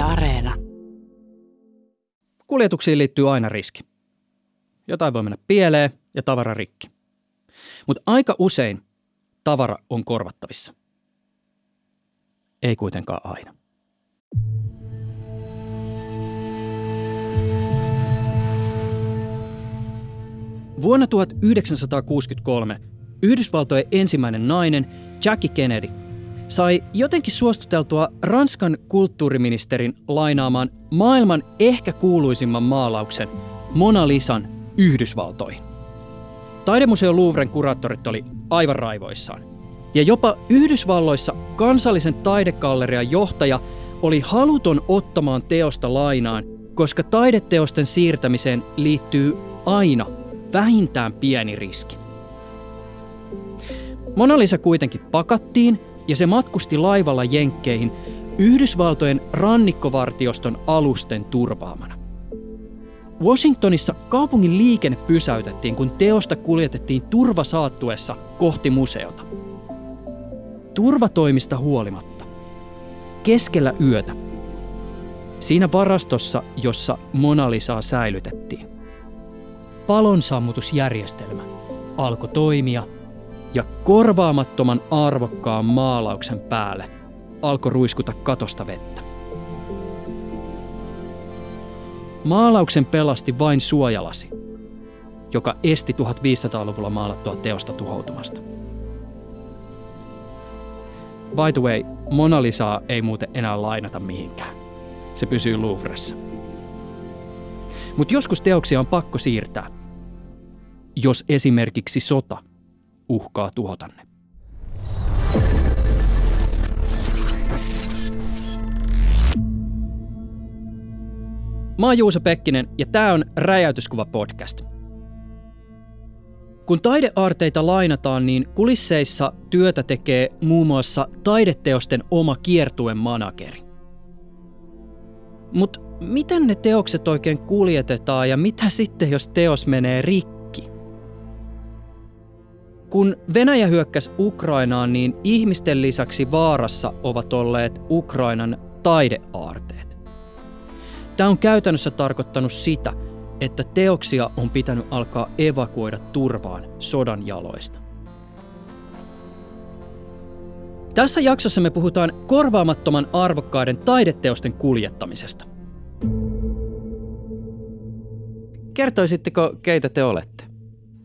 Areena. Kuljetuksiin liittyy aina riski. Jotain voi mennä pieleen ja tavara rikki. Mutta aika usein tavara on korvattavissa. Ei kuitenkaan aina. Vuonna 1963 Yhdysvaltojen ensimmäinen nainen Jackie Kennedy sai jotenkin suostuteltua Ranskan kulttuuriministerin lainaamaan maailman ehkä kuuluisimman maalauksen Mona Lisan Yhdysvaltoihin. Taidemuseo Louvren kuraattorit oli aivan raivoissaan. Ja jopa Yhdysvalloissa kansallisen taidekallerian johtaja oli haluton ottamaan teosta lainaan, koska taideteosten siirtämiseen liittyy aina vähintään pieni riski. Mona Lisa kuitenkin pakattiin ja se matkusti laivalla Jenkkeihin Yhdysvaltojen rannikkovartioston alusten turvaamana. Washingtonissa kaupungin liikenne pysäytettiin, kun teosta kuljetettiin turvasaattuessa kohti museota. Turvatoimista huolimatta. Keskellä yötä. Siinä varastossa, jossa Mona Lisaa säilytettiin. Palonsammutusjärjestelmä alkoi toimia ja korvaamattoman arvokkaan maalauksen päälle alkoi ruiskuta katosta vettä. Maalauksen pelasti vain suojalasi, joka esti 1500-luvulla maalattua teosta tuhoutumasta. By the way, Mona Lisaa ei muuten enää lainata mihinkään. Se pysyy Louvressa. Mutta joskus teoksia on pakko siirtää, jos esimerkiksi sota uhkaa tuhota ne. Mä oon Juuso Pekkinen ja tää on Räjäytyskuva podcast. Kun taidearteita lainataan, niin kulisseissa työtä tekee muun muassa taideteosten oma kiertuen manageri. Mutta miten ne teokset oikein kuljetetaan ja mitä sitten, jos teos menee rikki? Kun Venäjä hyökkäsi Ukrainaan, niin ihmisten lisäksi vaarassa ovat olleet Ukrainan taideaarteet. Tämä on käytännössä tarkoittanut sitä, että teoksia on pitänyt alkaa evakuoida turvaan sodan jaloista. Tässä jaksossa me puhutaan korvaamattoman arvokkaiden taideteosten kuljettamisesta. Kertoisitteko, keitä te olette?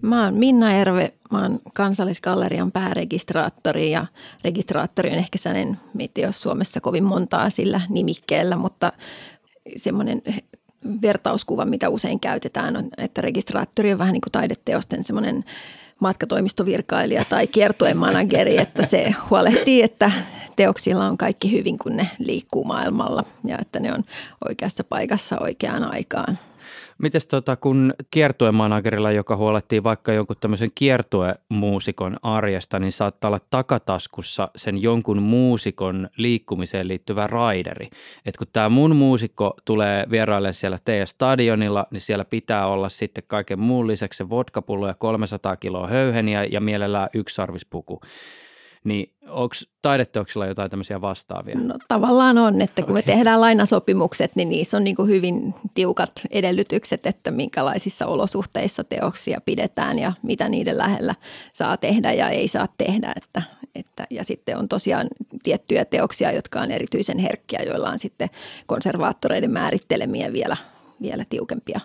Mä oon Minna Erve, mä oon kansallisgallerian pääregistraattori ja registraattori on ehkä sellainen, meitä ei Suomessa kovin montaa sillä nimikkeellä, mutta semmoinen vertauskuva, mitä usein käytetään, on, että registraattori on vähän niin kuin taideteosten semmoinen matkatoimistovirkailija tai kiertueen manageri, että se huolehtii, että teoksilla on kaikki hyvin, kun ne liikkuu maailmalla ja että ne on oikeassa paikassa oikeaan aikaan. Mites tota, kun kiertuemanagerilla, joka huolehtii vaikka jonkun tämmöisen kiertuemuusikon arjesta, niin saattaa olla takataskussa sen jonkun muusikon liikkumiseen liittyvä raideri. Et kun tämä mun muusikko tulee vieraille siellä teidän stadionilla, niin siellä pitää olla sitten kaiken muun lisäksi se vodkapullo ja 300 kiloa höyheniä ja mielellään yksi sarvispuku niin onko taideteoksilla jotain tämmöisiä vastaavia? No tavallaan on, että kun okay. me tehdään lainasopimukset, niin niissä on niin kuin hyvin tiukat edellytykset, että minkälaisissa olosuhteissa teoksia pidetään ja mitä niiden lähellä saa tehdä ja ei saa tehdä. Että, että, ja sitten on tosiaan tiettyjä teoksia, jotka on erityisen herkkiä, joilla on sitten konservaattoreiden määrittelemiä vielä – vielä tiukempia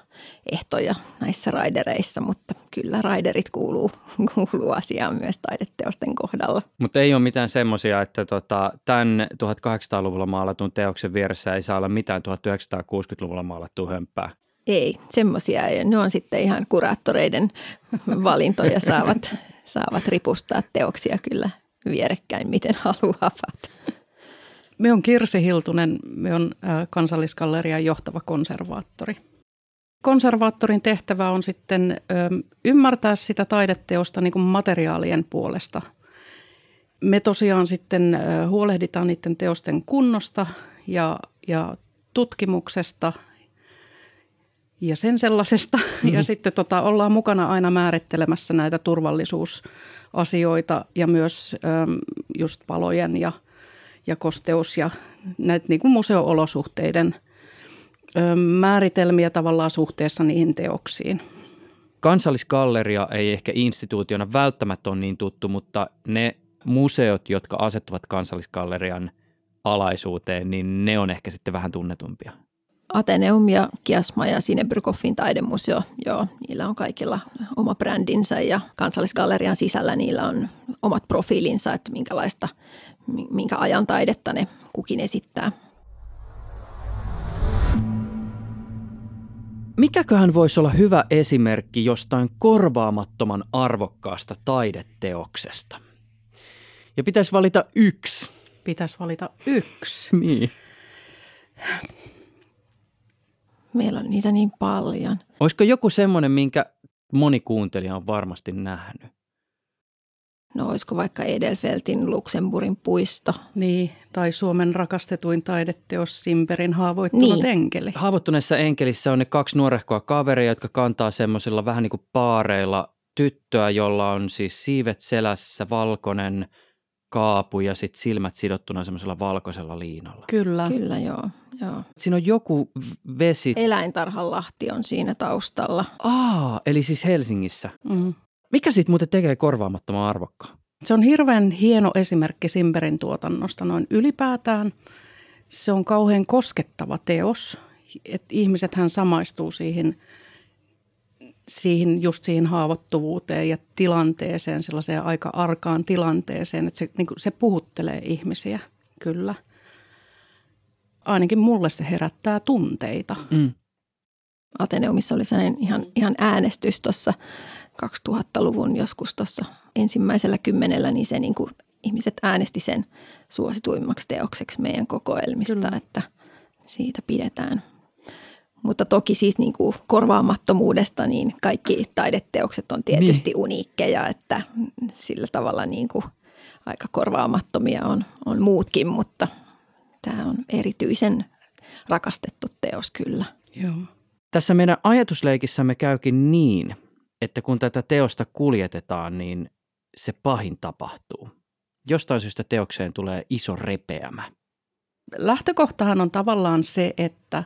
ehtoja näissä raidereissa, mutta kyllä raiderit kuuluu, kuuluu asiaan myös taideteosten kohdalla. Mutta ei ole mitään semmoisia, että tota, tämän 1800-luvulla maalatun teoksen vieressä ei saa olla mitään 1960-luvulla maalattua hömpää. Ei, semmoisia ei. Ne on sitten ihan kuraattoreiden valintoja saavat, saavat ripustaa teoksia kyllä vierekkäin, miten haluavat. Me on Kirsi Hiltunen, me on kansallisgallerian johtava konservaattori. Konservaattorin tehtävä on sitten ymmärtää sitä taideteosta niin kuin materiaalien puolesta. Me tosiaan sitten huolehditaan niiden teosten kunnosta ja, ja tutkimuksesta ja sen sellaisesta. Mm-hmm. Ja sitten tota, ollaan mukana aina määrittelemässä näitä turvallisuusasioita ja myös just palojen ja – ja kosteus ja näitä niin kuin museo-olosuhteiden määritelmiä tavallaan suhteessa niihin teoksiin. Kansallisgalleria ei ehkä instituutiona välttämättä ole niin tuttu, mutta ne museot, jotka asettuvat kansallisgallerian alaisuuteen, niin ne on ehkä sitten vähän tunnetumpia. Ateneum ja Kiasma ja Sinebrykhoffin taidemuseo, joo, niillä on kaikilla oma brändinsä ja kansallisgallerian sisällä niillä on omat profiilinsa, että minkälaista, minkä ajan taidetta ne kukin esittää. Mikäköhän voisi olla hyvä esimerkki jostain korvaamattoman arvokkaasta taideteoksesta? Ja pitäisi valita yksi. Pitäisi valita yksi. niin. Meillä on niitä niin paljon. Olisiko joku semmoinen, minkä moni kuuntelija on varmasti nähnyt? No olisiko vaikka Edelfeltin Luxemburgin puisto? Niin, tai Suomen rakastetuin taideteos Simperin haavoittunut niin. enkeli. Haavoittuneessa enkelissä on ne kaksi nuorehkoa kaveria, jotka kantaa semmoisilla vähän niin kuin paareilla tyttöä, jolla on siis siivet selässä, valkoinen kaapu ja sitten silmät sidottuna semmoisella valkoisella liinalla. Kyllä. Kyllä, joo. joo. Siinä on joku vesi. Eläintarhan Lahti on siinä taustalla. Aa, eli siis Helsingissä. Mm. Mikä siitä muuten tekee korvaamattoman arvokkaan? Se on hirveän hieno esimerkki Simperin tuotannosta noin ylipäätään. Se on kauhean koskettava teos, että ihmisethän samaistuu siihen, siihen, just siihen haavoittuvuuteen ja tilanteeseen, sellaiseen aika arkaan tilanteeseen, että se, niin se puhuttelee ihmisiä, kyllä. Ainakin mulle se herättää tunteita. Mm. Ateneumissa oli sellainen ihan, ihan äänestys tuossa 2000-luvun joskus tuossa ensimmäisellä kymmenellä, niin se niin kuin ihmiset äänesti sen suosituimmaksi teokseksi meidän kokoelmista, Kyllä. että siitä pidetään. Mutta toki siis niin kuin korvaamattomuudesta, niin kaikki taideteokset on tietysti niin. uniikkeja, että sillä tavalla niin kuin aika korvaamattomia on, on muutkin, mutta tämä on erityisen rakastettu teos kyllä. Joo. Tässä meidän ajatusleikissämme käykin niin, että kun tätä teosta kuljetetaan, niin se pahin tapahtuu. Jostain syystä teokseen tulee iso repeämä. Lähtökohtahan on tavallaan se, että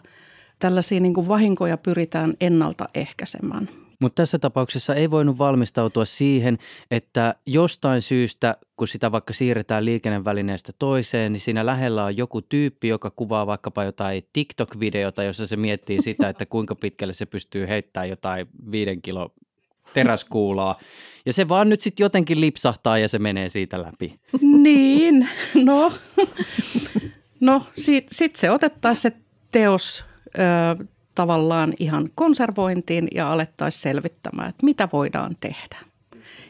tällaisia niin kuin vahinkoja pyritään ennaltaehkäisemään. Mutta tässä tapauksessa ei voinut valmistautua siihen, että jostain syystä, kun sitä vaikka siirretään liikennevälineestä toiseen, niin siinä lähellä on joku tyyppi, joka kuvaa vaikkapa jotain TikTok-videota, jossa se miettii sitä, että kuinka pitkälle se pystyy heittämään jotain viiden kilo teräskuulaa. Ja se vaan nyt sitten jotenkin lipsahtaa ja se menee siitä läpi. Niin, no, no sitten sit se otettaisiin se teos ö, tavallaan ihan konservointiin ja alettaisiin selvittämään, että mitä voidaan tehdä.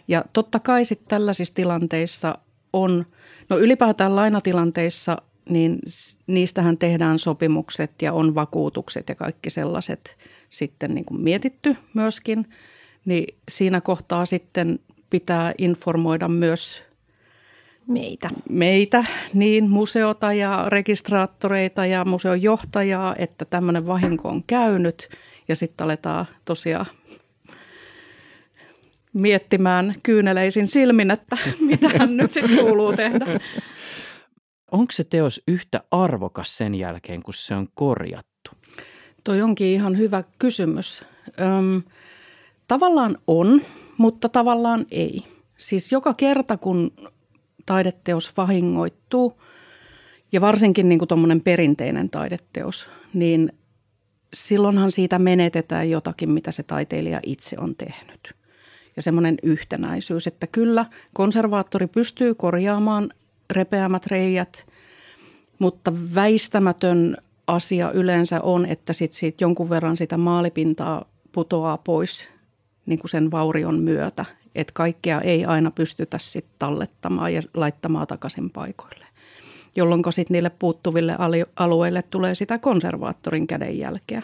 Ja totta kai sitten tällaisissa tilanteissa on, no ylipäätään lainatilanteissa, niin niistähän tehdään sopimukset ja on vakuutukset ja kaikki sellaiset sitten niin kuin mietitty myöskin – niin siinä kohtaa sitten pitää informoida myös meitä. Meitä, niin museota ja registraattoreita ja museon johtajaa, että tämmöinen vahinko on käynyt. Ja sitten aletaan tosiaan miettimään kyyneleisin silmin, että mitä nyt sitten kuuluu tehdä. Onko se teos yhtä arvokas sen jälkeen, kun se on korjattu? Toi onkin ihan hyvä kysymys. Öm, Tavallaan on, mutta tavallaan ei. Siis joka kerta, kun taideteos vahingoittuu, ja varsinkin niin kuin perinteinen taideteos, niin silloinhan siitä menetetään jotakin, mitä se taiteilija itse on tehnyt. Ja semmoinen yhtenäisyys, että kyllä konservaattori pystyy korjaamaan repeämät reijät, mutta väistämätön asia yleensä on, että sit siitä jonkun verran sitä maalipintaa putoaa pois niin kuin sen vaurion myötä. Että kaikkea ei aina pystytä sitten tallettamaan ja laittamaan takaisin paikoille. Jolloin sitten niille puuttuville alueille tulee sitä konservaattorin kädenjälkeä,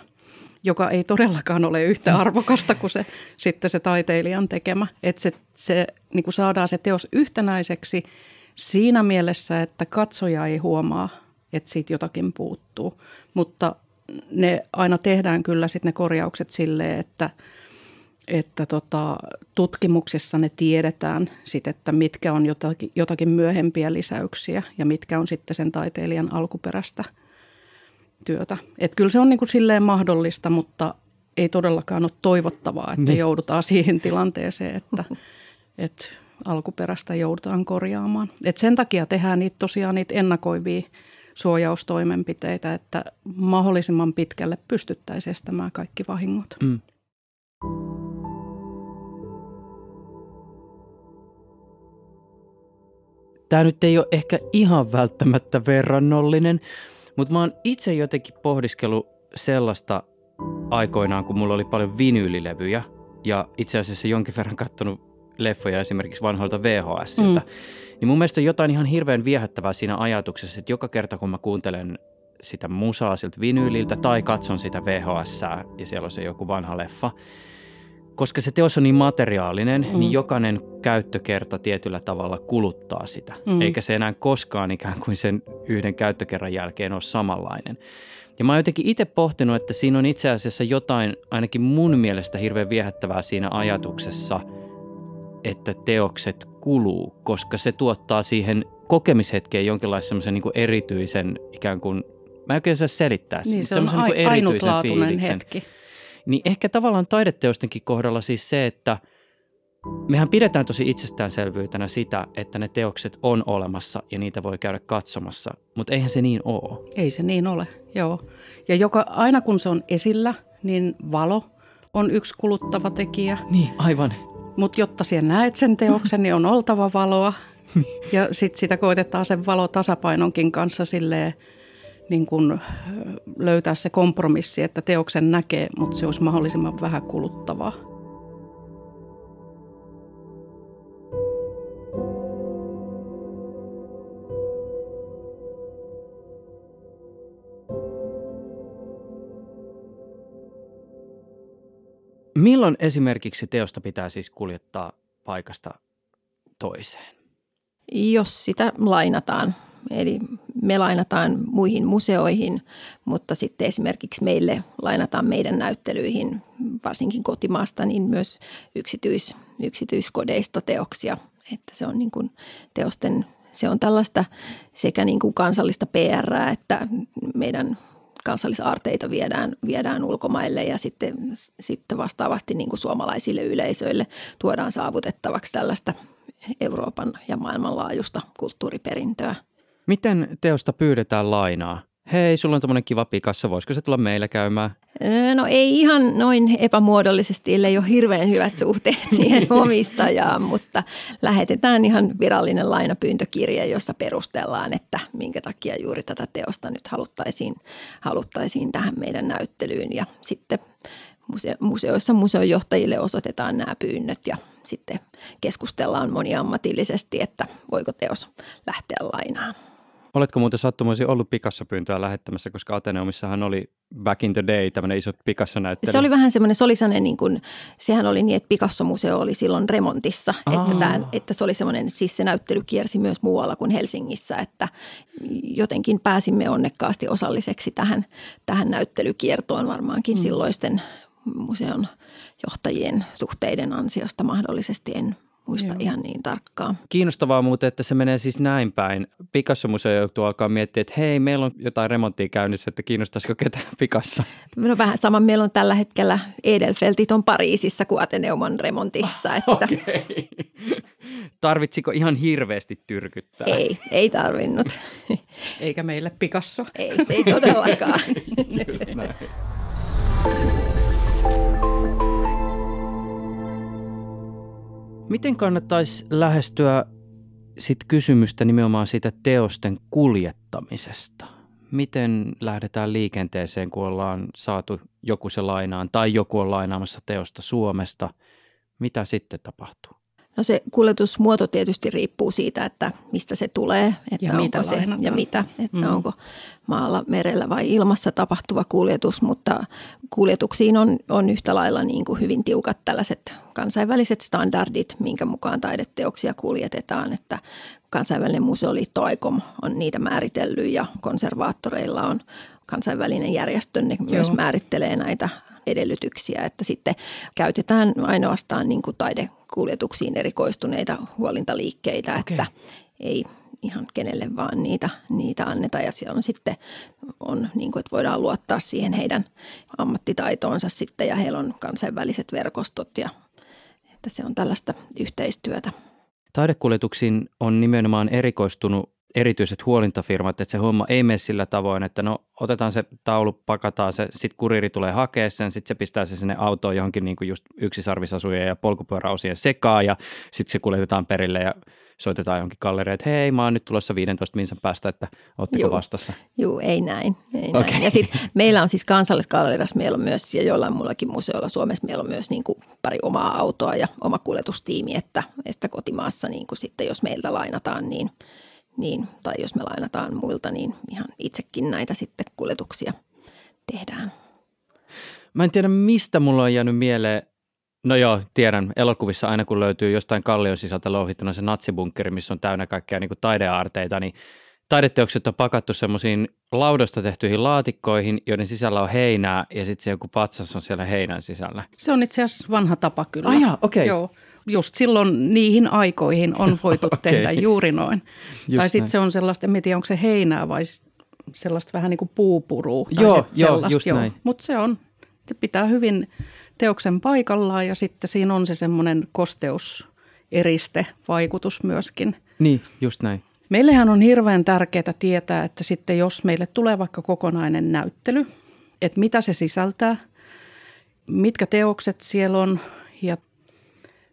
joka ei todellakaan ole yhtä arvokasta kuin se, sitten se taiteilijan tekemä. Että se, se niin kuin saadaan se teos yhtenäiseksi siinä mielessä, että katsoja ei huomaa, että siitä jotakin puuttuu. Mutta ne aina tehdään kyllä sitten ne korjaukset silleen, että – että tota, tutkimuksissa ne tiedetään sit, että mitkä on jotakin, jotakin myöhempiä lisäyksiä ja mitkä on sitten sen taiteilijan alkuperäistä työtä. Et kyllä se on niin kuin silleen mahdollista, mutta ei todellakaan ole toivottavaa, että niin. joudutaan siihen tilanteeseen, että, että alkuperäistä joudutaan korjaamaan. Et sen takia tehdään niitä tosiaan niitä ennakoivia suojaustoimenpiteitä, että mahdollisimman pitkälle pystyttäisiin estämään kaikki vahingot. Mm. Tämä nyt ei ole ehkä ihan välttämättä verrannollinen, mutta mä oon itse jotenkin pohdiskellut sellaista aikoinaan, kun mulla oli paljon vinyylilevyjä ja itse asiassa jonkin verran katsonut leffoja esimerkiksi vanhoilta VHSiltä, mm. niin mun mielestä on jotain ihan hirveän viehättävää siinä ajatuksessa, että joka kerta kun mä kuuntelen sitä musaa siltä vinyyliltä tai katson sitä VHS ja siellä on se joku vanha leffa, koska se teos on niin materiaalinen, mm. niin jokainen käyttökerta tietyllä tavalla kuluttaa sitä. Mm. Eikä se enää koskaan ikään kuin sen yhden käyttökerran jälkeen ole samanlainen. Ja mä oon jotenkin itse pohtinut, että siinä on itse asiassa jotain ainakin mun mielestä hirveän viehättävää siinä ajatuksessa, että teokset kuluu, koska se tuottaa siihen kokemishetkeen jonkinlaisen niin erityisen ikään kuin, mä en oikein saa selittää. Niin, se on a- niin ainutlaatuinen fiiliksen. hetki. Niin ehkä tavallaan taideteostenkin kohdalla siis se, että mehän pidetään tosi itsestäänselvyytenä sitä, että ne teokset on olemassa ja niitä voi käydä katsomassa, mutta eihän se niin ole. Ei se niin ole, joo. Ja joka, aina kun se on esillä, niin valo on yksi kuluttava tekijä. Niin, aivan. Mutta jotta siellä näet sen teoksen, niin on oltava valoa. ja sitten sitä koitetaan sen valotasapainonkin kanssa silleen – niin kuin löytää se kompromissi, että teoksen näkee, mutta se olisi mahdollisimman vähän kuluttavaa. Milloin esimerkiksi teosta pitää siis kuljettaa paikasta toiseen? Jos sitä lainataan Eli me lainataan muihin museoihin, mutta sitten esimerkiksi meille lainataan meidän näyttelyihin, varsinkin kotimaasta, niin myös yksityis, yksityiskodeista teoksia. Että se on niin kuin teosten, se on tällaista sekä niin kuin kansallista PR, että meidän kansallisaarteita viedään, viedään ulkomaille ja sitten, sitten vastaavasti niin kuin suomalaisille yleisöille tuodaan saavutettavaksi tällaista Euroopan ja maailmanlaajuista kulttuuriperintöä – Miten teosta pyydetään lainaa? Hei, sulla on tämmöinen kiva Picasso, voisiko se tulla meillä käymään? No ei ihan noin epämuodollisesti, ellei ole hirveän hyvät suhteet siihen omistajaan, mutta lähetetään ihan virallinen lainapyyntökirja, jossa perustellaan, että minkä takia juuri tätä teosta nyt haluttaisiin, haluttaisiin tähän meidän näyttelyyn ja sitten museoissa museojohtajille osoitetaan nämä pyynnöt ja sitten keskustellaan moniammatillisesti, että voiko teos lähteä lainaan. Oletko muuten sattumoisin ollut Picasso-pyyntöä lähettämässä, koska Ateneumissahan oli back in the day tämmöinen iso Picasso-näyttely? Se oli vähän semmoinen, se oli semmoinen niin kuin, sehän oli niin, että Picasso-museo oli silloin remontissa, että, tämän, että se oli semmoinen, siis se näyttely kiersi myös muualla kuin Helsingissä, että jotenkin pääsimme onnekkaasti osalliseksi tähän, tähän näyttelykiertoon varmaankin mm. silloisten museon johtajien suhteiden ansiosta mahdollisesti, en muista Joo. ihan niin tarkkaan. Kiinnostavaa muuten, että se menee siis näin päin. Picasso-museo joutuu alkaa miettiä, että hei, meillä on jotain remonttia käynnissä, että kiinnostaisiko ketään Picasso? No vähän sama. Meillä on tällä hetkellä Edelfeltit on Pariisissa, kun Ateneum on remontissa. Että... Okay. Tarvitsiko ihan hirveästi tyrkyttää? Ei, ei tarvinnut. Eikä meille Picasso. Ei, ei todellakaan. Just näin. Miten kannattaisi lähestyä sit kysymystä nimenomaan siitä teosten kuljettamisesta? Miten lähdetään liikenteeseen, kun ollaan saatu joku se lainaan tai joku on lainaamassa teosta Suomesta? Mitä sitten tapahtuu? No se kuljetusmuoto tietysti riippuu siitä, että mistä se tulee että ja, mitä se, ja mitä, että mm. onko maalla, merellä vai ilmassa tapahtuva kuljetus, mutta kuljetuksiin on, on yhtä lailla niin kuin hyvin tiukat tällaiset kansainväliset standardit, minkä mukaan taideteoksia kuljetetaan, että kansainvälinen museoliitto ICOM on niitä määritellyt ja konservaattoreilla on kansainvälinen järjestö, ne Joo. myös määrittelee näitä edellytyksiä, että sitten käytetään ainoastaan niin kuin taidekuljetuksiin erikoistuneita huolintaliikkeitä, okay. että ei ihan kenelle vaan niitä, niitä anneta ja siellä on sitten on niin kuin, että voidaan luottaa siihen heidän ammattitaitoonsa sitten ja heillä on kansainväliset verkostot ja että se on tällaista yhteistyötä. Taidekuljetuksiin on nimenomaan erikoistunut erityiset huolintafirmat, että se homma ei mene sillä tavoin, että no otetaan se taulu, pakataan se, sitten kuriri tulee hakea sen, sitten se pistää se sinne autoon johonkin niin kuin just yksisarvisasujen ja polkupyöräosien sekaan ja sitten se kuljetetaan perille ja soitetaan johonkin galleriin, että hei, mä oon nyt tulossa 15 minsan päästä, että ootteko Juu. vastassa? Joo, ei näin. Ei okay. näin. Ja sitten meillä on siis kansallisgalleriassa, meillä on myös, ja jollain muillakin museoilla Suomessa, meillä on myös niin kuin pari omaa autoa ja oma kuljetustiimi, että, että kotimaassa niin kuin sitten, jos meiltä lainataan, niin, niin, tai jos me lainataan muilta, niin ihan itsekin näitä sitten kuljetuksia tehdään. Mä en tiedä, mistä mulla on jäänyt mieleen No joo, tiedän. Elokuvissa aina kun löytyy jostain kallion sisältä louhittuna se natsibunkkeri, missä on täynnä kaikkea niin kuin taideaarteita, niin taideteokset on pakattu semmoisiin laudosta tehtyihin laatikkoihin, joiden sisällä on heinää ja sitten se joku patsas on siellä heinän sisällä. Se on itse asiassa vanha tapa kyllä. Ah, okei. Okay. Joo. Just silloin niihin aikoihin on voitu okay. tehdä juuri noin. Just tai sitten se on sellaista, en tiedä onko se heinää vai sellaista vähän niin kuin puupurua. Joo, joo, just joo. näin. Mutta se on, se pitää hyvin teoksen paikallaan ja sitten siinä on se semmoinen kosteuseriste vaikutus myöskin. Niin, just näin. Meillähän on hirveän tärkeää tietää, että sitten jos meille tulee vaikka kokonainen näyttely, että mitä se sisältää, mitkä teokset siellä on ja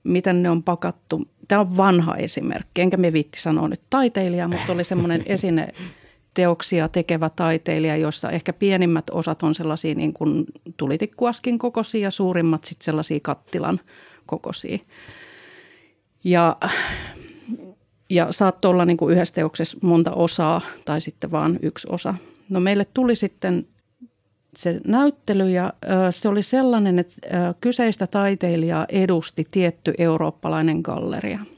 miten ne on pakattu. Tämä on vanha esimerkki, enkä me viitti sanoa nyt taiteilija, mutta oli semmoinen esine teoksia tekevä taiteilija, jossa ehkä pienimmät osat on sellaisia niin kuin tulitikkuaskin kokoisia ja suurimmat sitten sellaisia kattilan kokoisia. Ja, ja saattoi olla niin kuin yhdessä teoksessa monta osaa tai sitten vain yksi osa. No meille tuli sitten se näyttely ja se oli sellainen, että kyseistä taiteilijaa edusti tietty eurooppalainen galleria –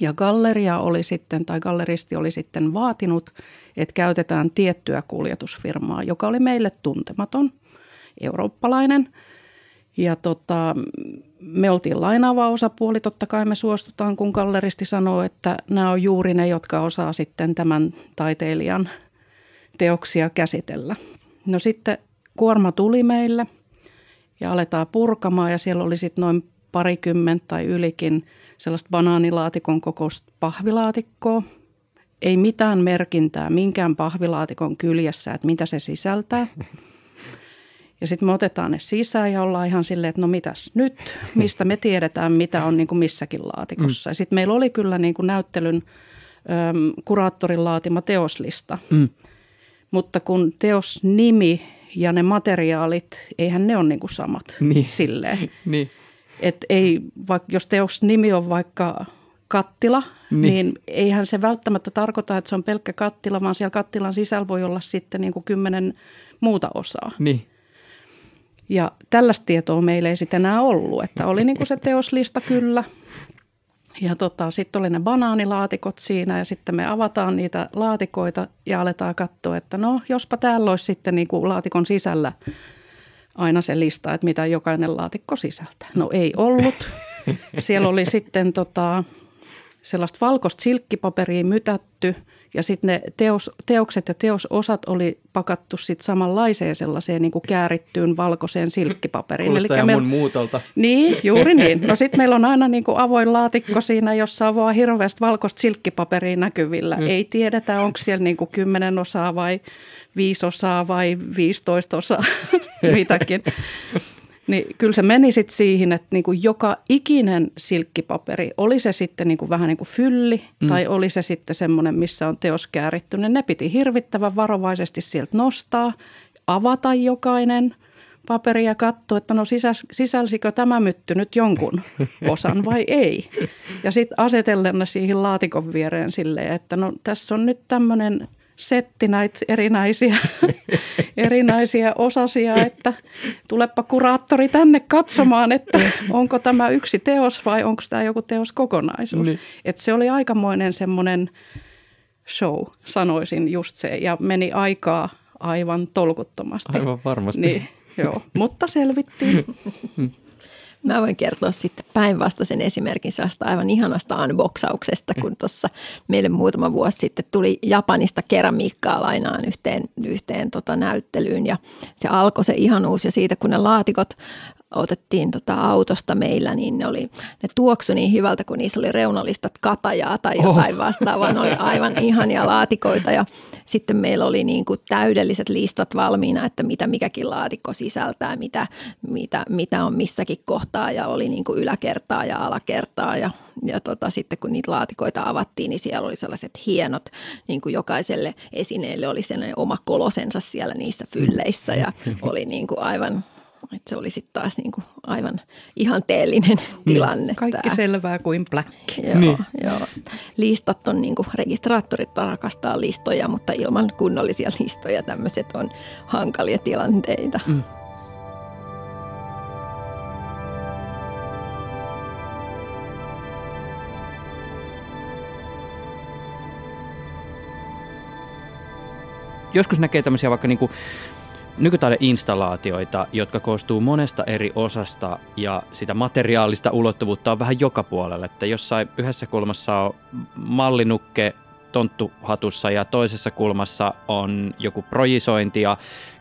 ja galleria oli sitten, tai galleristi oli sitten vaatinut, että käytetään tiettyä kuljetusfirmaa, joka oli meille tuntematon, eurooppalainen. Ja tota, me oltiin lainaava osapuoli, totta kai me suostutaan, kun galleristi sanoo, että nämä on juuri ne, jotka osaa sitten tämän taiteilijan teoksia käsitellä. No sitten kuorma tuli meille ja aletaan purkamaan ja siellä oli sitten noin parikymmentä tai ylikin – sellaista banaanilaatikon kokoista pahvilaatikkoa. Ei mitään merkintää minkään pahvilaatikon kyljessä, että mitä se sisältää. Ja sitten me otetaan ne sisään ja ollaan ihan silleen, että no mitäs nyt, mistä me tiedetään, mitä on niin kuin missäkin laatikossa. Mm. Ja sitten meillä oli kyllä niin kuin näyttelyn äm, kuraattorin laatima teoslista. Mm. Mutta kun teosnimi ja ne materiaalit, eihän ne ole niin kuin samat niin. silleen. niin. Että ei, vaikka jos teos nimi on vaikka kattila, niin. niin eihän se välttämättä tarkoita, että se on pelkkä kattila, vaan siellä kattilan sisällä voi olla sitten niin kuin kymmenen muuta osaa. Niin. Ja tällaista tietoa meillä ei sitten enää ollut, että oli niin kuin se teoslista kyllä. Ja tota, sitten oli ne banaanilaatikot siinä ja sitten me avataan niitä laatikoita ja aletaan katsoa, että no jospa täällä olisi sitten niin kuin laatikon sisällä aina se lista, että mitä jokainen laatikko sisältää. No ei ollut. Siellä oli sitten tota, sellaista valkoista silkkipaperia mytätty ja sitten ne teos, teokset ja teososat oli pakattu sitten samanlaiseen sellaiseen niin kuin käärittyyn valkoiseen silkkipaperiin. Kuulostaa ihan mun muutolta. Niin, juuri niin. No sitten meillä on aina niin kuin avoin laatikko siinä, jossa on vaan hirveästi valkoista silkkipaperia näkyvillä. Mm. Ei tiedetä, onko siellä niin kuin kymmenen osaa vai viisi osaa vai 15 osaa, mitäkin. Niin kyllä se meni sitten siihen, että niin kuin joka ikinen silkkipaperi, oli se sitten niin kuin vähän niin kuin fylli mm. tai oli se sitten semmoinen, missä on teos kääritty, niin ne piti hirvittävän varovaisesti sieltä nostaa, avata jokainen paperi ja katsoa, että no sisäs, sisälsikö tämä mytty nyt jonkun osan vai ei. Ja sitten asetellen ne siihen laatikon viereen silleen, että no tässä on nyt tämmöinen setti näitä erinäisiä, erinäisiä osasia, että tulepa kuraattori tänne katsomaan, että onko tämä yksi teos vai onko tämä joku teoskokonaisuus. Niin. Että se oli aikamoinen semmoinen show, sanoisin just se, ja meni aikaa aivan tolkuttomasti. Aivan varmasti. Niin, Joo, mutta selvittiin. Mä voin kertoa sitten päinvastaisen esimerkin sellaista aivan ihanasta unboxauksesta, kun tuossa meille muutama vuosi sitten tuli Japanista keramiikkaa lainaan yhteen, yhteen tota näyttelyyn. Ja se alkoi se ihanuus ja siitä kun ne laatikot otettiin tota autosta meillä, niin ne, oli, ne tuoksu niin hyvältä, kun niissä oli reunalistat katajaa tai jotain oh. vastaavaa. Ne oli aivan ihania laatikoita ja sitten meillä oli niin kuin täydelliset listat valmiina, että mitä mikäkin laatikko sisältää, mitä, mitä, mitä on missäkin kohtaa ja oli niin kuin yläkertaa ja alakertaa ja, ja tota, sitten kun niitä laatikoita avattiin, niin siellä oli sellaiset hienot, niin kuin jokaiselle esineelle oli sellainen oma kolosensa siellä niissä fylleissä ja oli niin kuin aivan että se oli sitten taas niinku aivan ihanteellinen niin, tilanne. Kaikki tää. selvää kuin black. Joo, niin. joo. Listat on, niinku, registraattorit rakastaa listoja, mutta ilman kunnollisia listoja tämmöiset on hankalia tilanteita. Mm. Joskus näkee tämmöisiä vaikka niinku nykytaideinstallaatioita, jotka koostuu monesta eri osasta ja sitä materiaalista ulottuvuutta on vähän joka puolella. Että jossain yhdessä kulmassa on mallinukke tonttuhatussa ja toisessa kulmassa on joku projisointi ja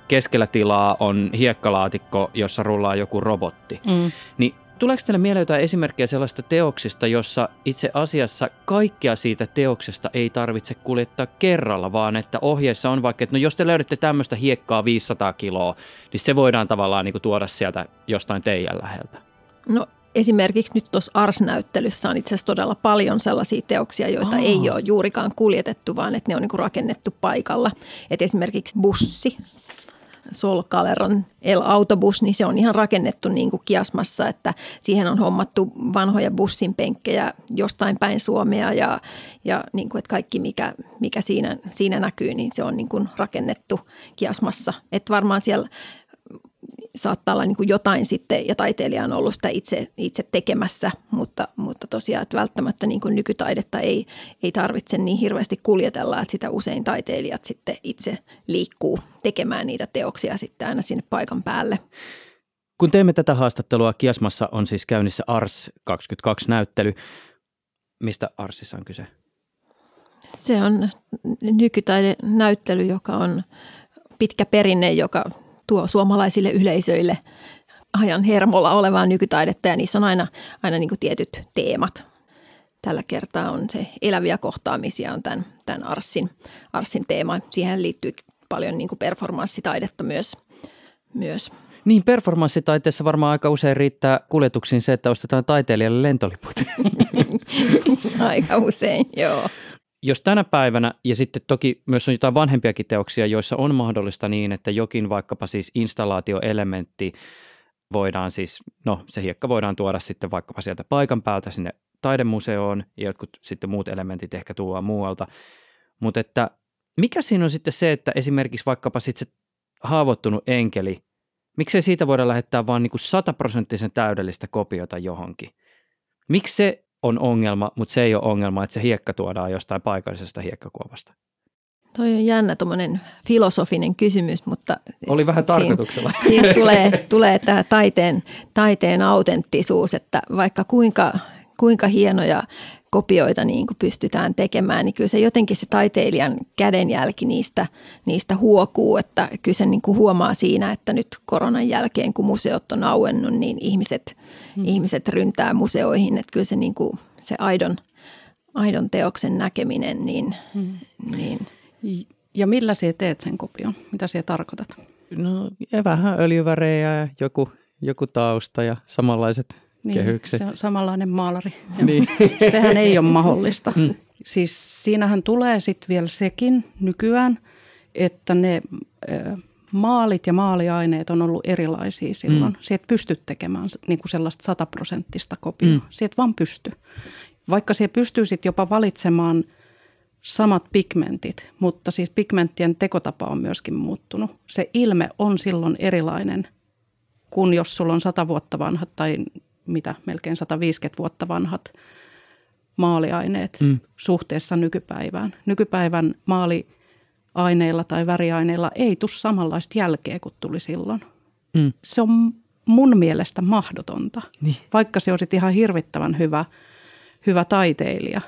keskellä tilaa on hiekkalaatikko, jossa rullaa joku robotti. Mm. Niin Tuleeko teille mieleen jotain esimerkkejä sellaista teoksista, jossa itse asiassa kaikkea siitä teoksesta ei tarvitse kuljettaa kerralla, vaan että ohjeessa on vaikka, että no jos te löydätte tämmöistä hiekkaa 500 kiloa, niin se voidaan tavallaan niin kuin tuoda sieltä jostain teidän läheltä? No esimerkiksi nyt tuossa Ars-näyttelyssä on itse asiassa todella paljon sellaisia teoksia, joita oh. ei ole juurikaan kuljetettu, vaan että ne on niin kuin rakennettu paikalla. Et esimerkiksi bussi Sol Caleron El Autobus, niin se on ihan rakennettu niin kuin kiasmassa, että siihen on hommattu vanhoja bussin penkkejä jostain päin Suomea ja, ja niin kuin, että kaikki mikä, mikä siinä, siinä näkyy, niin se on niin kuin rakennettu kiasmassa. Että varmaan siellä saattaa olla niin kuin jotain sitten, ja taiteilija on ollut sitä itse, itse tekemässä, mutta, mutta tosiaan, että välttämättä niin kuin nykytaidetta ei, ei tarvitse niin hirveästi kuljetella, että sitä usein taiteilijat sitten itse liikkuu tekemään niitä teoksia sitten aina sinne paikan päälle. Kun teemme tätä haastattelua, Kiasmassa on siis käynnissä Ars 22-näyttely. Mistä Arsissa on kyse? Se on nykytaidenäyttely, joka on pitkä perinne, joka tuo suomalaisille yleisöille ajan hermolla olevaa nykytaidetta ja niissä on aina, aina niin kuin tietyt teemat. Tällä kertaa on se eläviä kohtaamisia on tämän, tämän Arssin, Arssin teema. Siihen liittyy paljon niin kuin performanssitaidetta myös. myös. Niin, performanssitaiteessa varmaan aika usein riittää kuljetuksiin se, että ostetaan taiteilijalle lentoliput. aika usein, joo jos tänä päivänä, ja sitten toki myös on jotain vanhempiakin teoksia, joissa on mahdollista niin, että jokin vaikkapa siis installaatioelementti voidaan siis, no se hiekka voidaan tuoda sitten vaikkapa sieltä paikan päältä sinne taidemuseoon ja jotkut sitten muut elementit ehkä tuoda muualta. Mutta että mikä siinä on sitten se, että esimerkiksi vaikkapa sitten se haavoittunut enkeli, miksei siitä voida lähettää vaan niin kuin sataprosenttisen täydellistä kopiota johonkin? Miksi se on ongelma, mutta se ei ole ongelma, että se hiekka tuodaan jostain paikallisesta hiekkakuopasta. Toi on jännä tuommoinen filosofinen kysymys, mutta... Oli vähän tarkoituksella. Siinä, siinä tulee, tulee tämä taiteen, taiteen autenttisuus, että vaikka kuinka, kuinka hienoja kopioita niin kuin pystytään tekemään, niin kyllä se jotenkin se taiteilijan kädenjälki niistä, niistä huokuu, että kyllä se niin kuin huomaa siinä, että nyt koronan jälkeen, kun museot on auennut, niin ihmiset, hmm. ihmiset ryntää museoihin, että kyllä se, niin kuin, se aidon, aidon teoksen näkeminen, niin, hmm. niin ja millä sinä teet sen kopion? Mitä sinä tarkoitat? No vähän öljyvärejä ja joku, joku tausta ja samanlaiset niin, kehykset. Se on samanlainen maalari. niin. Sehän ei ole mahdollista. Mm. Siis siinähän tulee sitten vielä sekin nykyään, että ne maalit ja maaliaineet on ollut erilaisia silloin. Mm. Sieltä pystyt tekemään niin kuin sellaista sataprosenttista kopioa. Mm. Sieltä vaan pysty. Vaikka siellä pystyy sitten jopa valitsemaan samat pigmentit, mutta siis pigmenttien tekotapa on myöskin muuttunut. Se ilme on silloin erilainen kuin jos sulla on sata vuotta vanhat tai mitä melkein 150 vuotta vanhat maaliaineet mm. suhteessa nykypäivään. Nykypäivän maaliaineilla tai väriaineilla ei tule samanlaista jälkeä kuin tuli silloin. mm. se on mun mielestä mahdotonta. Niin. Vaikka se olisi ihan hirvittävän hyvä, hyvä taiteilija,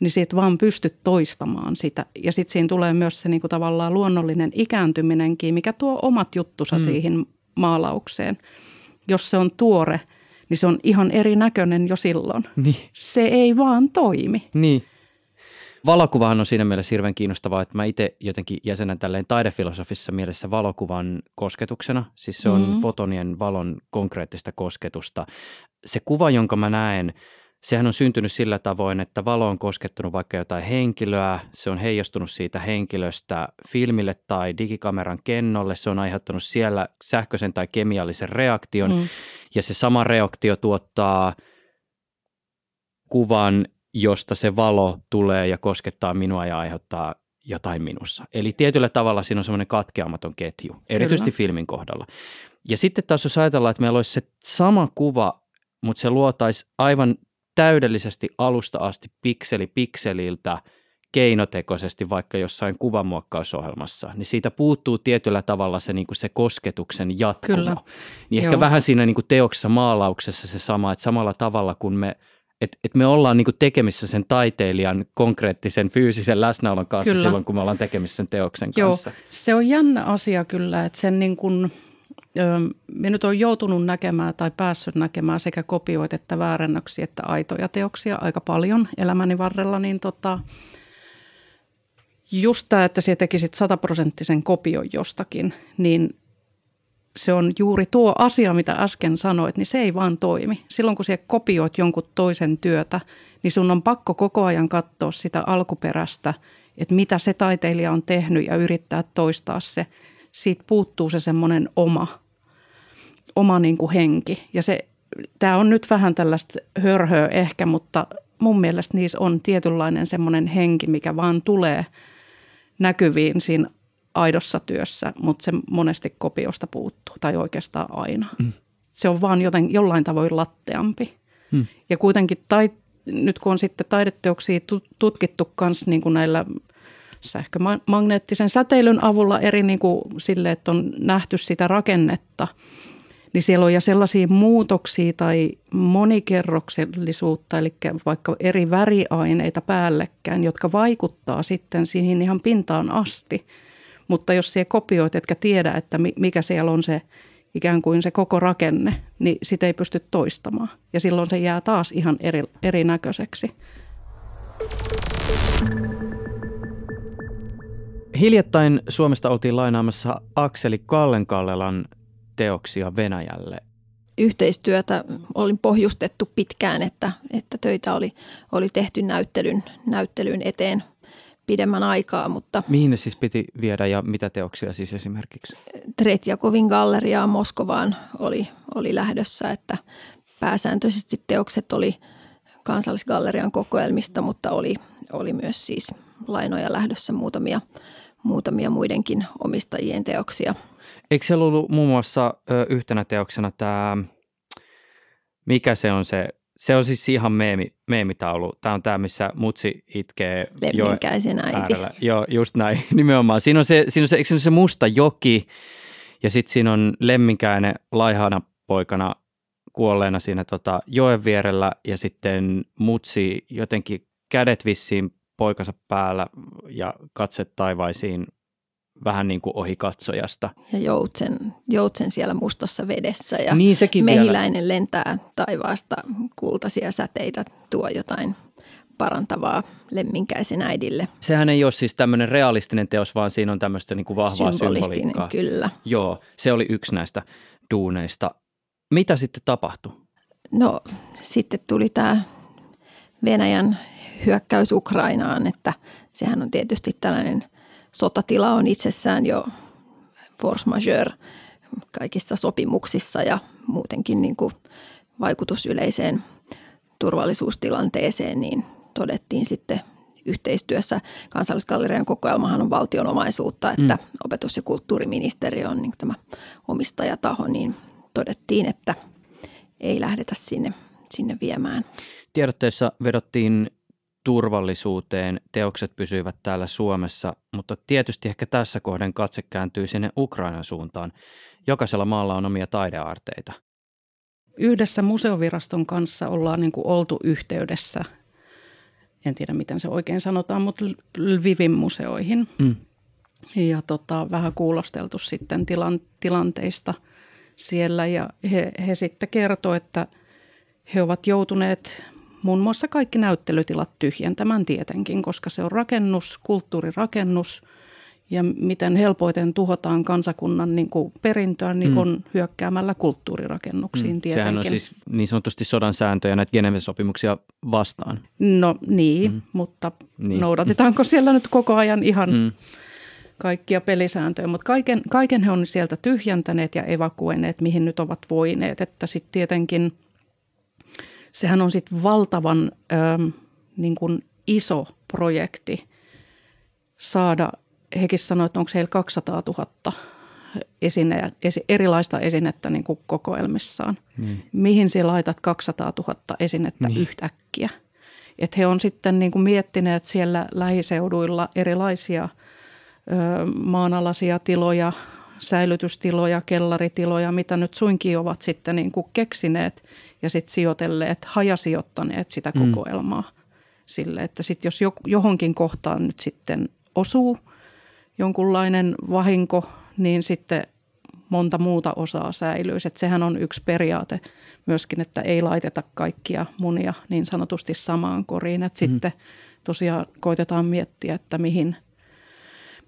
niin siitä vaan pystyt toistamaan sitä. Ja sitten siinä tulee myös se niinku tavallaan luonnollinen ikääntyminenkin, mikä tuo omat juttusa mm. siihen maalaukseen. Jos se on tuore, niin se on ihan erinäköinen jo silloin. Niin. Se ei vaan toimi. Niin. Valokuvahan on siinä mielessä hirveän kiinnostavaa, että mä itse jotenkin jäsenän tälleen taidefilosofissa mielessä valokuvan kosketuksena. Siis se on mm-hmm. fotonien valon konkreettista kosketusta. Se kuva, jonka mä näen, sehän on syntynyt sillä tavoin, että valo on koskettunut vaikka jotain henkilöä, se on heijastunut siitä henkilöstä filmille tai digikameran kennolle, se on aiheuttanut siellä sähköisen tai kemiallisen reaktion mm. ja se sama reaktio tuottaa kuvan, josta se valo tulee ja koskettaa minua ja aiheuttaa jotain minussa. Eli tietyllä tavalla siinä on semmoinen katkeamaton ketju, erityisesti Kyllä. filmin kohdalla. Ja sitten taas jos ajatellaan, että meillä olisi se sama kuva, mutta se luotaisi aivan täydellisesti alusta asti pikseli pikseliltä keinotekoisesti vaikka jossain kuvamuokkausohjelmassa, niin siitä puuttuu tietyllä tavalla se, niin kuin se kosketuksen jatkumo. Kyllä. Niin ehkä Joo. vähän siinä niin kuin teoksessa maalauksessa se sama, että samalla tavalla kun me että et me ollaan niinku tekemissä sen taiteilijan konkreettisen fyysisen läsnäolon kanssa kyllä. silloin, kun me ollaan tekemissä sen teoksen Joo, kanssa. se on jännä asia kyllä, että sen niin kuin, me nyt on joutunut näkemään tai päässyt näkemään sekä kopioita että väärennöksiä että aitoja teoksia aika paljon elämäni varrella, niin tota, just tämä, että sinä tekisit sataprosenttisen kopion jostakin, niin se on juuri tuo asia, mitä äsken sanoit, niin se ei vaan toimi. Silloin kun sinä kopioit jonkun toisen työtä, niin sun on pakko koko ajan katsoa sitä alkuperäistä, että mitä se taiteilija on tehnyt ja yrittää toistaa se. Siitä puuttuu se semmoinen oma, oma niin kuin henki. Ja se, tämä on nyt vähän tällaista hörhöä ehkä, mutta mun mielestä niissä on tietynlainen semmoinen henki, mikä vaan tulee näkyviin siinä aidossa työssä, mutta se monesti kopiosta puuttuu, tai oikeastaan aina. Mm. Se on vaan joten, jollain tavoin latteampi. Mm. Ja kuitenkin tai, nyt kun on sitten taideteoksia tutkittu myös niin kuin näillä sähkömagneettisen säteilyn avulla eri niin kuin sille, että on nähty sitä rakennetta, niin siellä on ja sellaisia muutoksia tai monikerroksellisuutta, eli vaikka eri väriaineita päällekkäin, jotka vaikuttaa sitten siihen ihan pintaan asti – mutta jos siellä kopioit, etkä tiedä, että mikä siellä on se ikään kuin se koko rakenne, niin sitä ei pysty toistamaan. Ja silloin se jää taas ihan eri, erinäköiseksi. Hiljattain Suomesta oltiin lainaamassa Akseli Kallenkallelan teoksia Venäjälle. Yhteistyötä oli pohjustettu pitkään, että, että töitä oli, oli tehty näyttelyn, näyttelyn eteen pidemmän aikaa. Mutta Mihin ne siis piti viedä ja mitä teoksia siis esimerkiksi? Tretjakovin galleriaa Moskovaan oli, oli lähdössä, että pääsääntöisesti teokset oli kansallisgallerian kokoelmista, mutta oli, oli myös siis lainoja lähdössä muutamia, muutamia muidenkin omistajien teoksia. Eikö siellä ollut muun muassa ö, yhtenä teoksena tämä, mikä se on se se on siis ihan meemi, meemitaulu. Tämä on tämä, missä mutsi itkee Lemminkäisen äiti. Äärellä. Joo, just näin, nimenomaan. Siinä on se, siinä on se, eikö siinä on se musta joki ja sitten siinä on lemminkäinen laihana poikana kuolleena siinä tota joen vierellä ja sitten mutsi jotenkin kädet vissiin poikansa päällä ja katse taivaisiin vähän niin kuin ohi katsojasta. Ja joutsen, joutsen siellä mustassa vedessä ja niin, sekin mehiläinen vielä. lentää taivaasta kultaisia säteitä, tuo jotain parantavaa lemminkäisen äidille. Sehän ei ole siis tämmöinen realistinen teos, vaan siinä on tämmöistä niin kuin vahvaa symboliikkaa. kyllä. Joo, se oli yksi näistä duuneista. Mitä sitten tapahtui? No sitten tuli tämä Venäjän hyökkäys Ukrainaan, että sehän on tietysti tällainen – sotatila on itsessään jo force majeure kaikissa sopimuksissa ja muutenkin niin kuin vaikutus yleiseen turvallisuustilanteeseen, niin todettiin sitten yhteistyössä. Kansallisgallerian kokoelmahan on valtion omaisuutta, että mm. opetus- ja kulttuuriministeriö on niin tämä omistajataho, niin todettiin, että ei lähdetä sinne, sinne viemään. Tiedotteessa vedottiin turvallisuuteen teokset pysyivät täällä Suomessa, mutta tietysti ehkä tässä kohden katse kääntyy sinne Ukrainan suuntaan. Jokaisella maalla on omia taidearteita. Yhdessä museoviraston kanssa ollaan niin kuin oltu yhteydessä, en tiedä miten se oikein sanotaan, mutta Lvivin museoihin. Mm. Ja tota, vähän kuulosteltu sitten tilan, tilanteista siellä ja he, he sitten kertoivat, että he ovat joutuneet muun muassa kaikki näyttelytilat tyhjentämään tietenkin, koska se on rakennus, kulttuurirakennus ja miten helpoiten tuhotaan kansakunnan niin kuin perintöä, niin mm. on hyökkäämällä kulttuurirakennuksiin mm. tietenkin. Sehän on siis niin sanotusti sodan sääntöjä näitä Geneven sopimuksia vastaan. No niin, mm. mutta niin. noudatetaanko siellä nyt koko ajan ihan mm. kaikkia pelisääntöjä, mutta kaiken, kaiken he on sieltä tyhjentäneet ja evakuoineet, mihin nyt ovat voineet, että sitten tietenkin – sehän on sitten valtavan ö, niin kuin iso projekti saada, hekin sanoivat, että onko heillä 200 000 esine, esi, erilaista esinettä niin kuin kokoelmissaan. Niin. Mihin sinä laitat 200 000 esinettä niin. yhtäkkiä? Et he on sitten niin kuin miettineet siellä lähiseuduilla erilaisia ö, maanalaisia tiloja, säilytystiloja, kellaritiloja, mitä nyt suinkin ovat sitten niin kuin keksineet ja sitten sijoitelleet, hajasijoittaneet sitä mm. kokoelmaa mm. sille, että sitten jos johonkin kohtaan nyt sitten osuu jonkunlainen vahinko, niin sitten monta muuta osaa säilyisi. Että sehän on yksi periaate myöskin, että ei laiteta kaikkia munia niin sanotusti samaan koriin. Että mm. sitten tosiaan koitetaan miettiä, että mihin –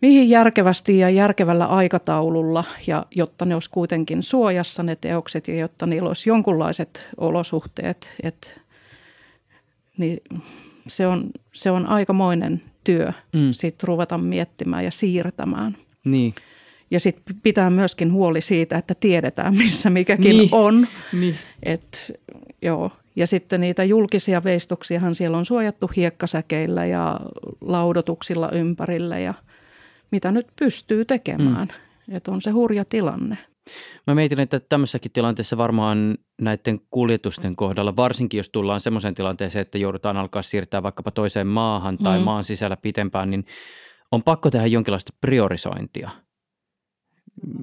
mihin järkevästi ja järkevällä aikataululla, ja jotta ne olisi kuitenkin suojassa ne teokset ja jotta niillä olisi jonkunlaiset olosuhteet, että, niin se on, se on aikamoinen työ mm. sitten ruveta miettimään ja siirtämään. Niin. Ja sitten pitää myöskin huoli siitä, että tiedetään, missä mikäkin niin. on. Niin. Et, joo. Ja sitten niitä julkisia veistoksiahan siellä on suojattu hiekkasäkeillä ja laudotuksilla ympärillä ja – mitä nyt pystyy tekemään. Mm. Että on se hurja tilanne. Mä mietin, että tämmöisessäkin tilanteessa varmaan näiden kuljetusten kohdalla, varsinkin jos tullaan semmoiseen tilanteeseen, että joudutaan alkaa siirtää vaikkapa toiseen maahan tai mm. maan sisällä pitempään, niin on pakko tehdä jonkinlaista priorisointia.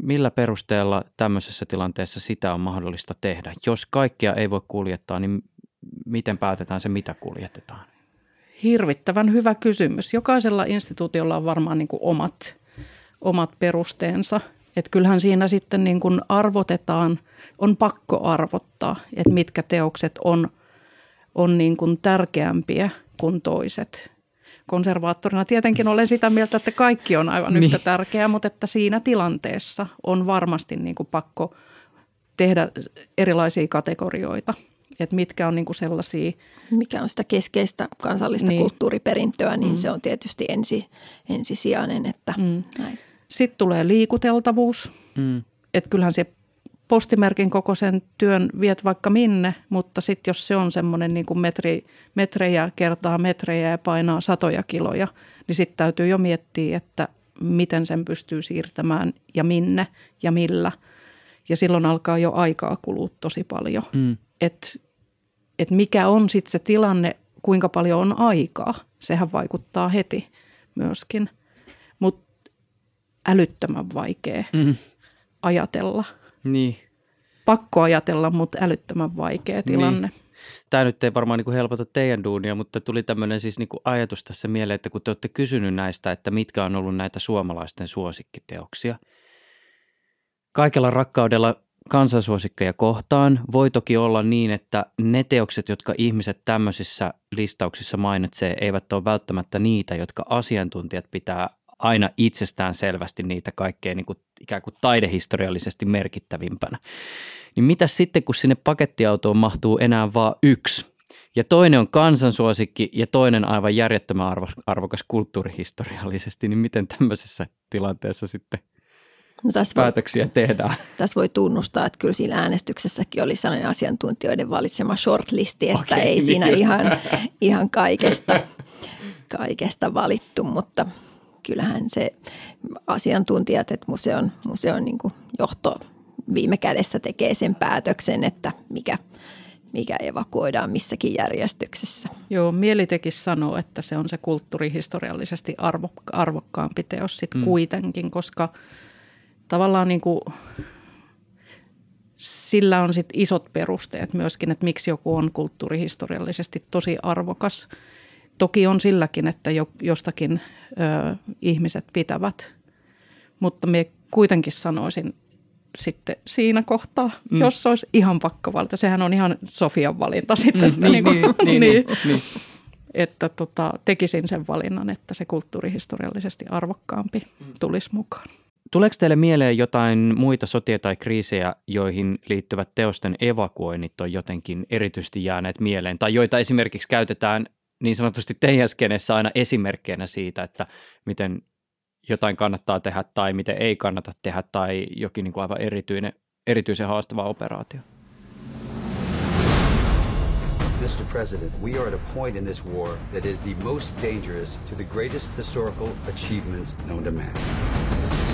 Millä perusteella tämmöisessä tilanteessa sitä on mahdollista tehdä? Jos kaikkea ei voi kuljettaa, niin miten päätetään se, mitä kuljetetaan? Hirvittävän hyvä kysymys. Jokaisella instituutiolla on varmaan niin kuin omat, omat perusteensa. Et kyllähän siinä sitten niin kuin arvotetaan, on pakko arvottaa, että mitkä teokset on, on niin kuin tärkeämpiä kuin toiset. Konservaattorina tietenkin olen sitä mieltä, että kaikki on aivan yhtä niin. tärkeää, mutta että siinä tilanteessa on varmasti niin kuin pakko tehdä erilaisia kategorioita – että mitkä on niin kuin sellaisia. Mikä on sitä keskeistä kansallista niin. kulttuuriperintöä, niin mm. se on tietysti ensi, ensisijainen. Että mm. näin. Sitten tulee liikuteltavuus. Mm. Että kyllähän se postimerkin kokoisen työn viet vaikka minne, mutta sitten jos se on semmoinen niin kuin metri, metrejä kertaa metrejä ja painaa satoja kiloja, niin sitten täytyy jo miettiä, että miten sen pystyy siirtämään ja minne ja millä. Ja silloin alkaa jo aikaa kulua tosi paljon. Mm. Että että mikä on sitten se tilanne, kuinka paljon on aikaa. Sehän vaikuttaa heti myöskin. Mutta älyttömän vaikea mm. ajatella. Niin. Pakko ajatella, mutta älyttömän vaikea tilanne. Niin. Tämä nyt ei varmaan niin helpota teidän duunia, mutta tuli tämmöinen siis niin ajatus tässä mieleen, että kun te olette kysynyt näistä, että mitkä on ollut näitä suomalaisten suosikkiteoksia. Kaikella rakkaudella kansansuosikkeja kohtaan. Voi toki olla niin, että ne teokset, jotka ihmiset tämmöisissä listauksissa mainitsee, eivät ole välttämättä niitä, jotka asiantuntijat pitää aina itsestään selvästi niitä kaikkein niin kuin, ikään kuin taidehistoriallisesti merkittävimpänä. Niin mitä sitten, kun sinne pakettiautoon mahtuu enää vain yksi, ja toinen on kansansuosikki ja toinen aivan järjettömän arvokas kulttuurihistoriallisesti, niin miten tämmöisessä tilanteessa sitten No tässä päätöksiä voi, tehdään. Tässä voi tunnustaa, että kyllä siinä äänestyksessäkin oli sellainen asiantuntijoiden valitsema shortlisti, että okay, ei niin siinä just. ihan, ihan kaikesta, kaikesta valittu, mutta kyllähän se asiantuntijat, että museon, museon niin johto viime kädessä tekee sen päätöksen, että mikä, mikä evakuoidaan missäkin järjestyksessä. Joo, mielitekis sanoo, että se on se kulttuurihistoriallisesti arvo, arvokkaampi teos sitten mm. kuitenkin, koska tavallaan niin kuin sillä on sit isot perusteet myöskin, että miksi joku on kulttuurihistoriallisesti tosi arvokas. Toki on silläkin, että jo, jostakin ö, ihmiset pitävät, mutta me kuitenkin sanoisin sitten siinä kohtaa, mm. jos olisi ihan pakko valita. Sehän on ihan Sofian valinta sitten. Mm, niin, niin, niin, niin, niin. Että tota, tekisin sen valinnan, että se kulttuurihistoriallisesti arvokkaampi tulisi mukaan. Tuleeko teille mieleen jotain muita sotia tai kriisejä, joihin liittyvät teosten evakuoinnit on jotenkin erityisesti jääneet mieleen, tai joita esimerkiksi käytetään niin sanotusti teidän skenessä aina esimerkkeinä siitä, että miten jotain kannattaa tehdä tai miten ei kannata tehdä tai jokin niin kuin aivan erityinen, erityisen haastava operaatio? Mr. President, we are at a point in this war that is the most dangerous to the greatest historical achievements known to man.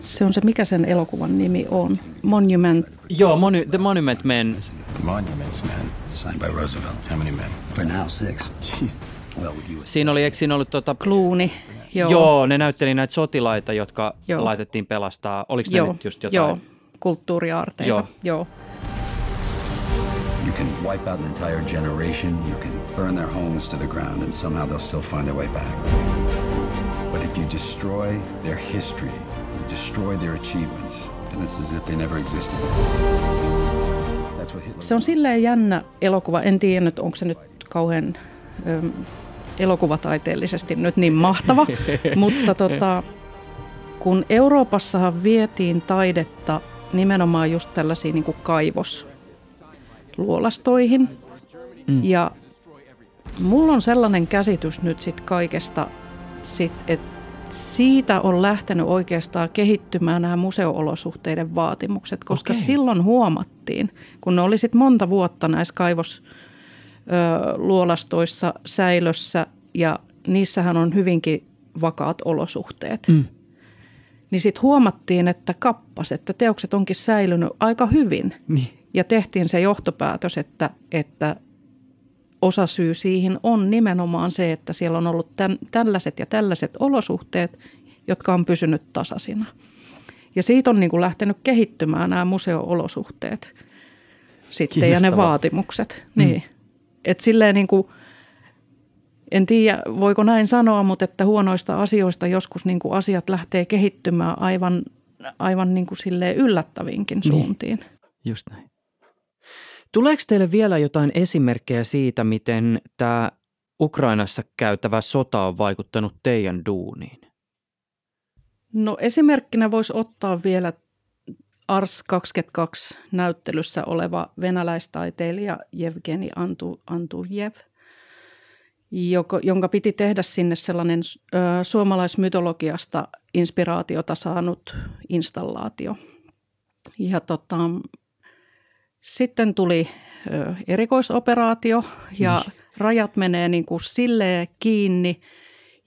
Se on se, mikä sen elokuvan nimi on. Monument. Joo, monu, The Monument Men. Monuments Men. Signed by Roosevelt. How many men? For now, six. Jeez. Well, siinä oli, eikö siinä ollut tuota... Clooney. Joo. Joo, ne näytteli näitä sotilaita, jotka Joo. laitettiin pelastaa. Oliko ne nyt just jotain? Joo, kulttuuriaarteita. Joo. Joo. You can wipe out an entire generation, you can burn their homes to the ground and somehow they'll still find their way back. If you destroy their history, you destroy their achievements, then it's as if they never existed. Se on silleen jännä elokuva. En tiedä nyt, onko se nyt kauhean ö, elokuvataiteellisesti nyt niin mahtava, mutta tota, kun Euroopassahan vietiin taidetta nimenomaan just tällaisiin niin kuin kaivosluolastoihin. Mm. Ja mulla on sellainen käsitys nyt sit kaikesta sit, että siitä on lähtenyt oikeastaan kehittymään nämä museoolosuhteiden vaatimukset, koska okay. silloin huomattiin, kun ne olisit monta vuotta näissä kaivosluolastoissa säilössä ja niissähän on hyvinkin vakaat olosuhteet. Mm. Niin sitten huomattiin, että kappas, että teokset onkin säilynyt aika hyvin. Niin. Ja tehtiin se johtopäätös, että, että osa syy siihen on nimenomaan se, että siellä on ollut tämän, tällaiset ja tällaiset olosuhteet, jotka on pysynyt tasaisina. Ja siitä on niin kuin lähtenyt kehittymään nämä museo-olosuhteet sitten ja ne vaatimukset. Mm. Niin. Et silleen niin kuin, en tiedä voiko näin sanoa, mutta että huonoista asioista joskus niin kuin asiat lähtee kehittymään aivan, aivan niin kuin silleen yllättävinkin niin. suuntiin. Niin. Just näin. Tuleeko teille vielä jotain esimerkkejä siitä, miten tämä Ukrainassa käytävä sota on vaikuttanut teidän duuniin? No esimerkkinä voisi ottaa vielä Ars 22 näyttelyssä oleva venäläistaiteilija Jevgeni Antu, Antujev, joka, jonka piti tehdä sinne sellainen ö, suomalaismytologiasta inspiraatiota saanut installaatio. Ja tota, sitten tuli ö, erikoisoperaatio ja niin. rajat menee niin kuin silleen kiinni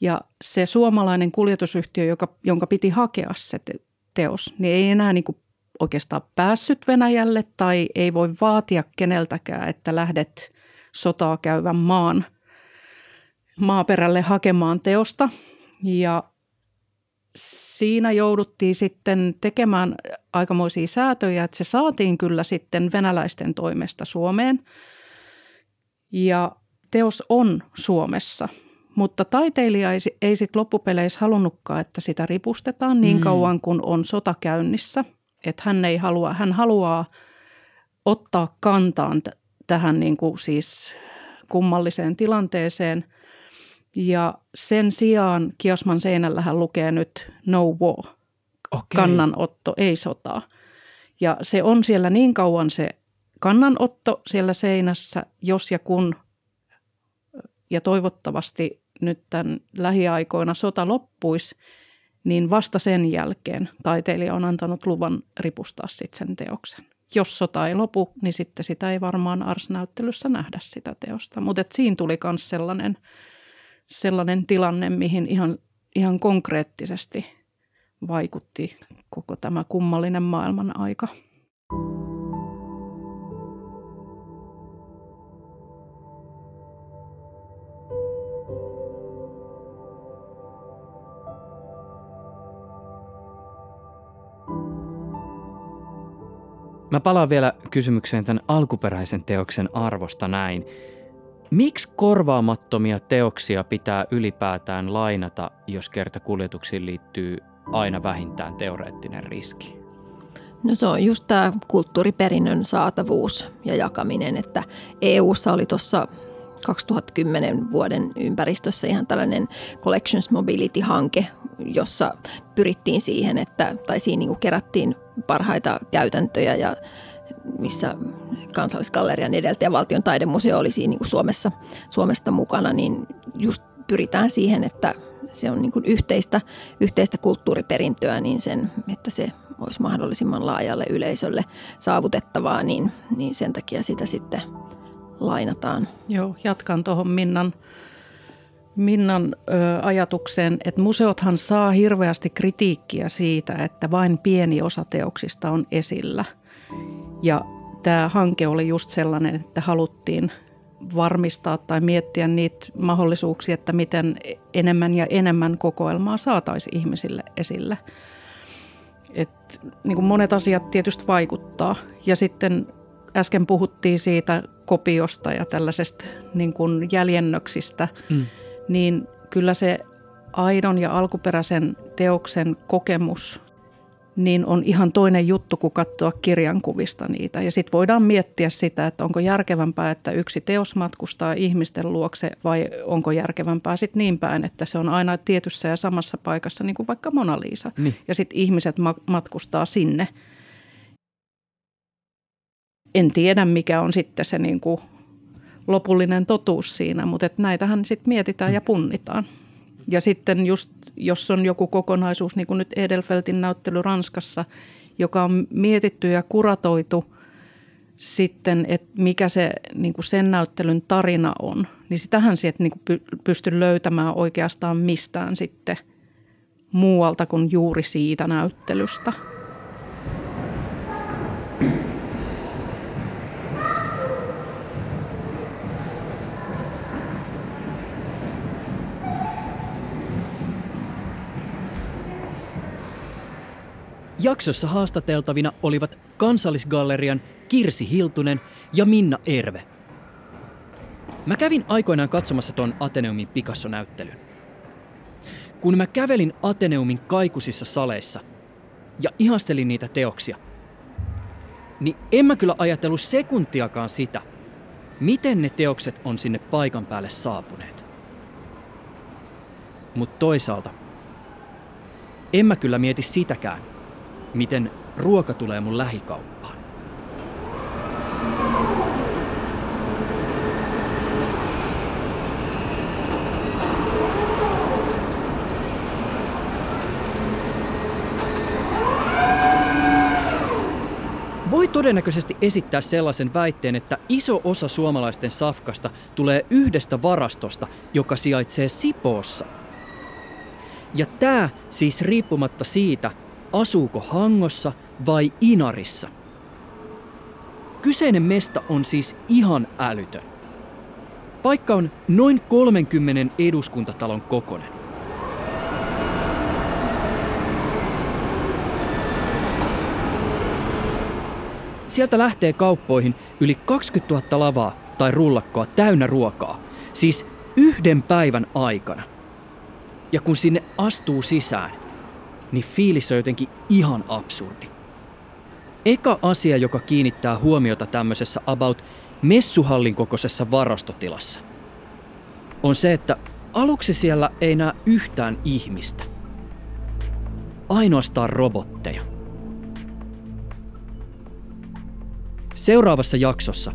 ja se suomalainen kuljetusyhtiö, joka, jonka piti hakea se teos, niin ei enää niin kuin oikeastaan päässyt Venäjälle tai ei voi vaatia keneltäkään, että lähdet sotaa käyvän maan maaperälle hakemaan teosta. Ja siinä jouduttiin sitten tekemään aikamoisia säätöjä, että se saatiin kyllä sitten venäläisten toimesta Suomeen. Ja teos on Suomessa, mutta taiteilija ei, ei sitten loppupeleissä halunnutkaan, että sitä ripustetaan niin mm. kauan kuin on sota käynnissä. Että hän ei halua, hän haluaa ottaa kantaan t- tähän niin kuin siis kummalliseen tilanteeseen – ja sen sijaan Kiosman seinällähän lukee nyt no war, okay. kannanotto, ei sotaa. Ja se on siellä niin kauan se kannanotto siellä seinässä, jos ja kun, ja toivottavasti nyt tämän lähiaikoina sota loppuisi, niin vasta sen jälkeen taiteilija on antanut luvan ripustaa sitten sen teoksen. Jos sota ei lopu, niin sitten sitä ei varmaan Ars-näyttelyssä nähdä sitä teosta. Mutta siinä tuli myös sellainen – sellainen tilanne, mihin ihan, ihan konkreettisesti vaikutti koko tämä kummallinen maailman aika. Mä palaan vielä kysymykseen tämän alkuperäisen teoksen arvosta näin. Miksi korvaamattomia teoksia pitää ylipäätään lainata, jos kerta kuljetuksiin liittyy aina vähintään teoreettinen riski? No se on just tämä kulttuuriperinnön saatavuus ja jakaminen, että EU:ssa oli tuossa 2010 vuoden ympäristössä ihan tällainen Collections Mobility-hanke, jossa pyrittiin siihen, että, tai siinä niin kerättiin parhaita käytäntöjä ja missä kansallisgallerian edeltäjä valtion taidemuseo oli siinä niin kuin Suomessa, Suomesta mukana, niin just pyritään siihen, että se on niin kuin yhteistä, yhteistä kulttuuriperintöä, niin sen, että se olisi mahdollisimman laajalle yleisölle saavutettavaa, niin, niin sen takia sitä sitten lainataan. Joo, jatkan tuohon Minnan, Minnan ö, ajatukseen, että museothan saa hirveästi kritiikkiä siitä, että vain pieni osa teoksista on esillä. Ja tämä hanke oli just sellainen, että haluttiin varmistaa tai miettiä niitä mahdollisuuksia, että miten enemmän ja enemmän kokoelmaa saataisiin ihmisille esille. Et, niin kuin monet asiat tietysti vaikuttaa. Ja sitten äsken puhuttiin siitä kopiosta ja tällaisesta niin kuin jäljennöksistä, mm. niin kyllä se aidon ja alkuperäisen teoksen kokemus niin on ihan toinen juttu kuin katsoa kirjankuvista niitä. Ja sitten voidaan miettiä sitä, että onko järkevämpää, että yksi teos matkustaa ihmisten luokse vai onko järkevämpää sitten niin päin, että se on aina tietyssä ja samassa paikassa, niin kuin vaikka Mona Lisa. Niin. Ja sitten ihmiset ma- matkustaa sinne. En tiedä, mikä on sitten se niin kuin lopullinen totuus siinä, mutta että näitähän sitten mietitään ja punnitaan. Ja sitten just, jos on joku kokonaisuus, niin kuin nyt Edelfeltin näyttely Ranskassa, joka on mietitty ja kuratoitu sitten, että mikä se niin kuin sen näyttelyn tarina on, niin sitähän sieltä niin kuin pysty löytämään oikeastaan mistään sitten muualta kuin juuri siitä näyttelystä. Jaksossa haastateltavina olivat Kansallisgallerian Kirsi Hiltunen ja Minna Erve. Mä kävin aikoinaan katsomassa ton Ateneumin Picasso-näyttelyn. Kun mä kävelin Ateneumin kaikusissa saleissa ja ihastelin niitä teoksia, niin en mä kyllä ajatellut sekuntiakaan sitä, miten ne teokset on sinne paikan päälle saapuneet. Mutta toisaalta, en mä kyllä mieti sitäkään, miten ruoka tulee mun lähikauppaan. Voi todennäköisesti esittää sellaisen väitteen, että iso osa suomalaisten safkasta tulee yhdestä varastosta, joka sijaitsee Sipoossa. Ja tämä siis riippumatta siitä, asuuko Hangossa vai Inarissa. Kyseinen mesta on siis ihan älytön. Paikka on noin 30 eduskuntatalon kokonen. Sieltä lähtee kauppoihin yli 20 000 lavaa tai rullakkoa täynnä ruokaa, siis yhden päivän aikana. Ja kun sinne astuu sisään, niin fiilis on jotenkin ihan absurdi. Eka asia, joka kiinnittää huomiota tämmöisessä about messuhallin kokoisessa varastotilassa, on se, että aluksi siellä ei näe yhtään ihmistä. Ainoastaan robotteja. Seuraavassa jaksossa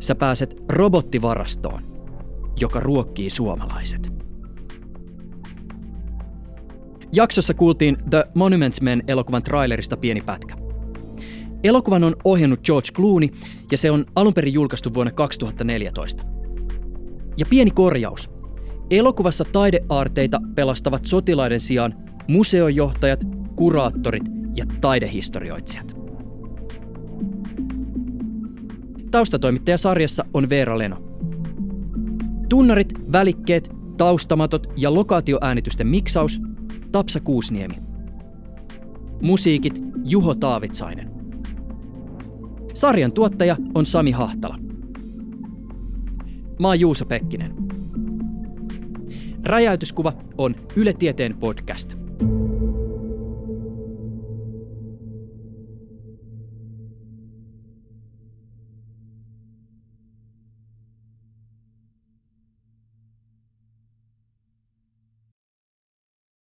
sä pääset robottivarastoon, joka ruokkii suomalaiset. Jaksossa kuultiin The Monuments Men elokuvan trailerista pieni pätkä. Elokuvan on ohjannut George Clooney ja se on alun perin julkaistu vuonna 2014. Ja pieni korjaus. Elokuvassa taideaarteita pelastavat sotilaiden sijaan museojohtajat, kuraattorit ja taidehistorioitsijat. Taustatoimittaja sarjassa on Veera Leno. Tunnarit, välikkeet, taustamatot ja lokaatioäänitysten miksaus Tapsa Kuusniemi. Musiikit Juho Taavitsainen. Sarjan tuottaja on Sami Hahtala. Mä oon Juuso Pekkinen. Räjäytyskuva on Yle Tieteen podcast.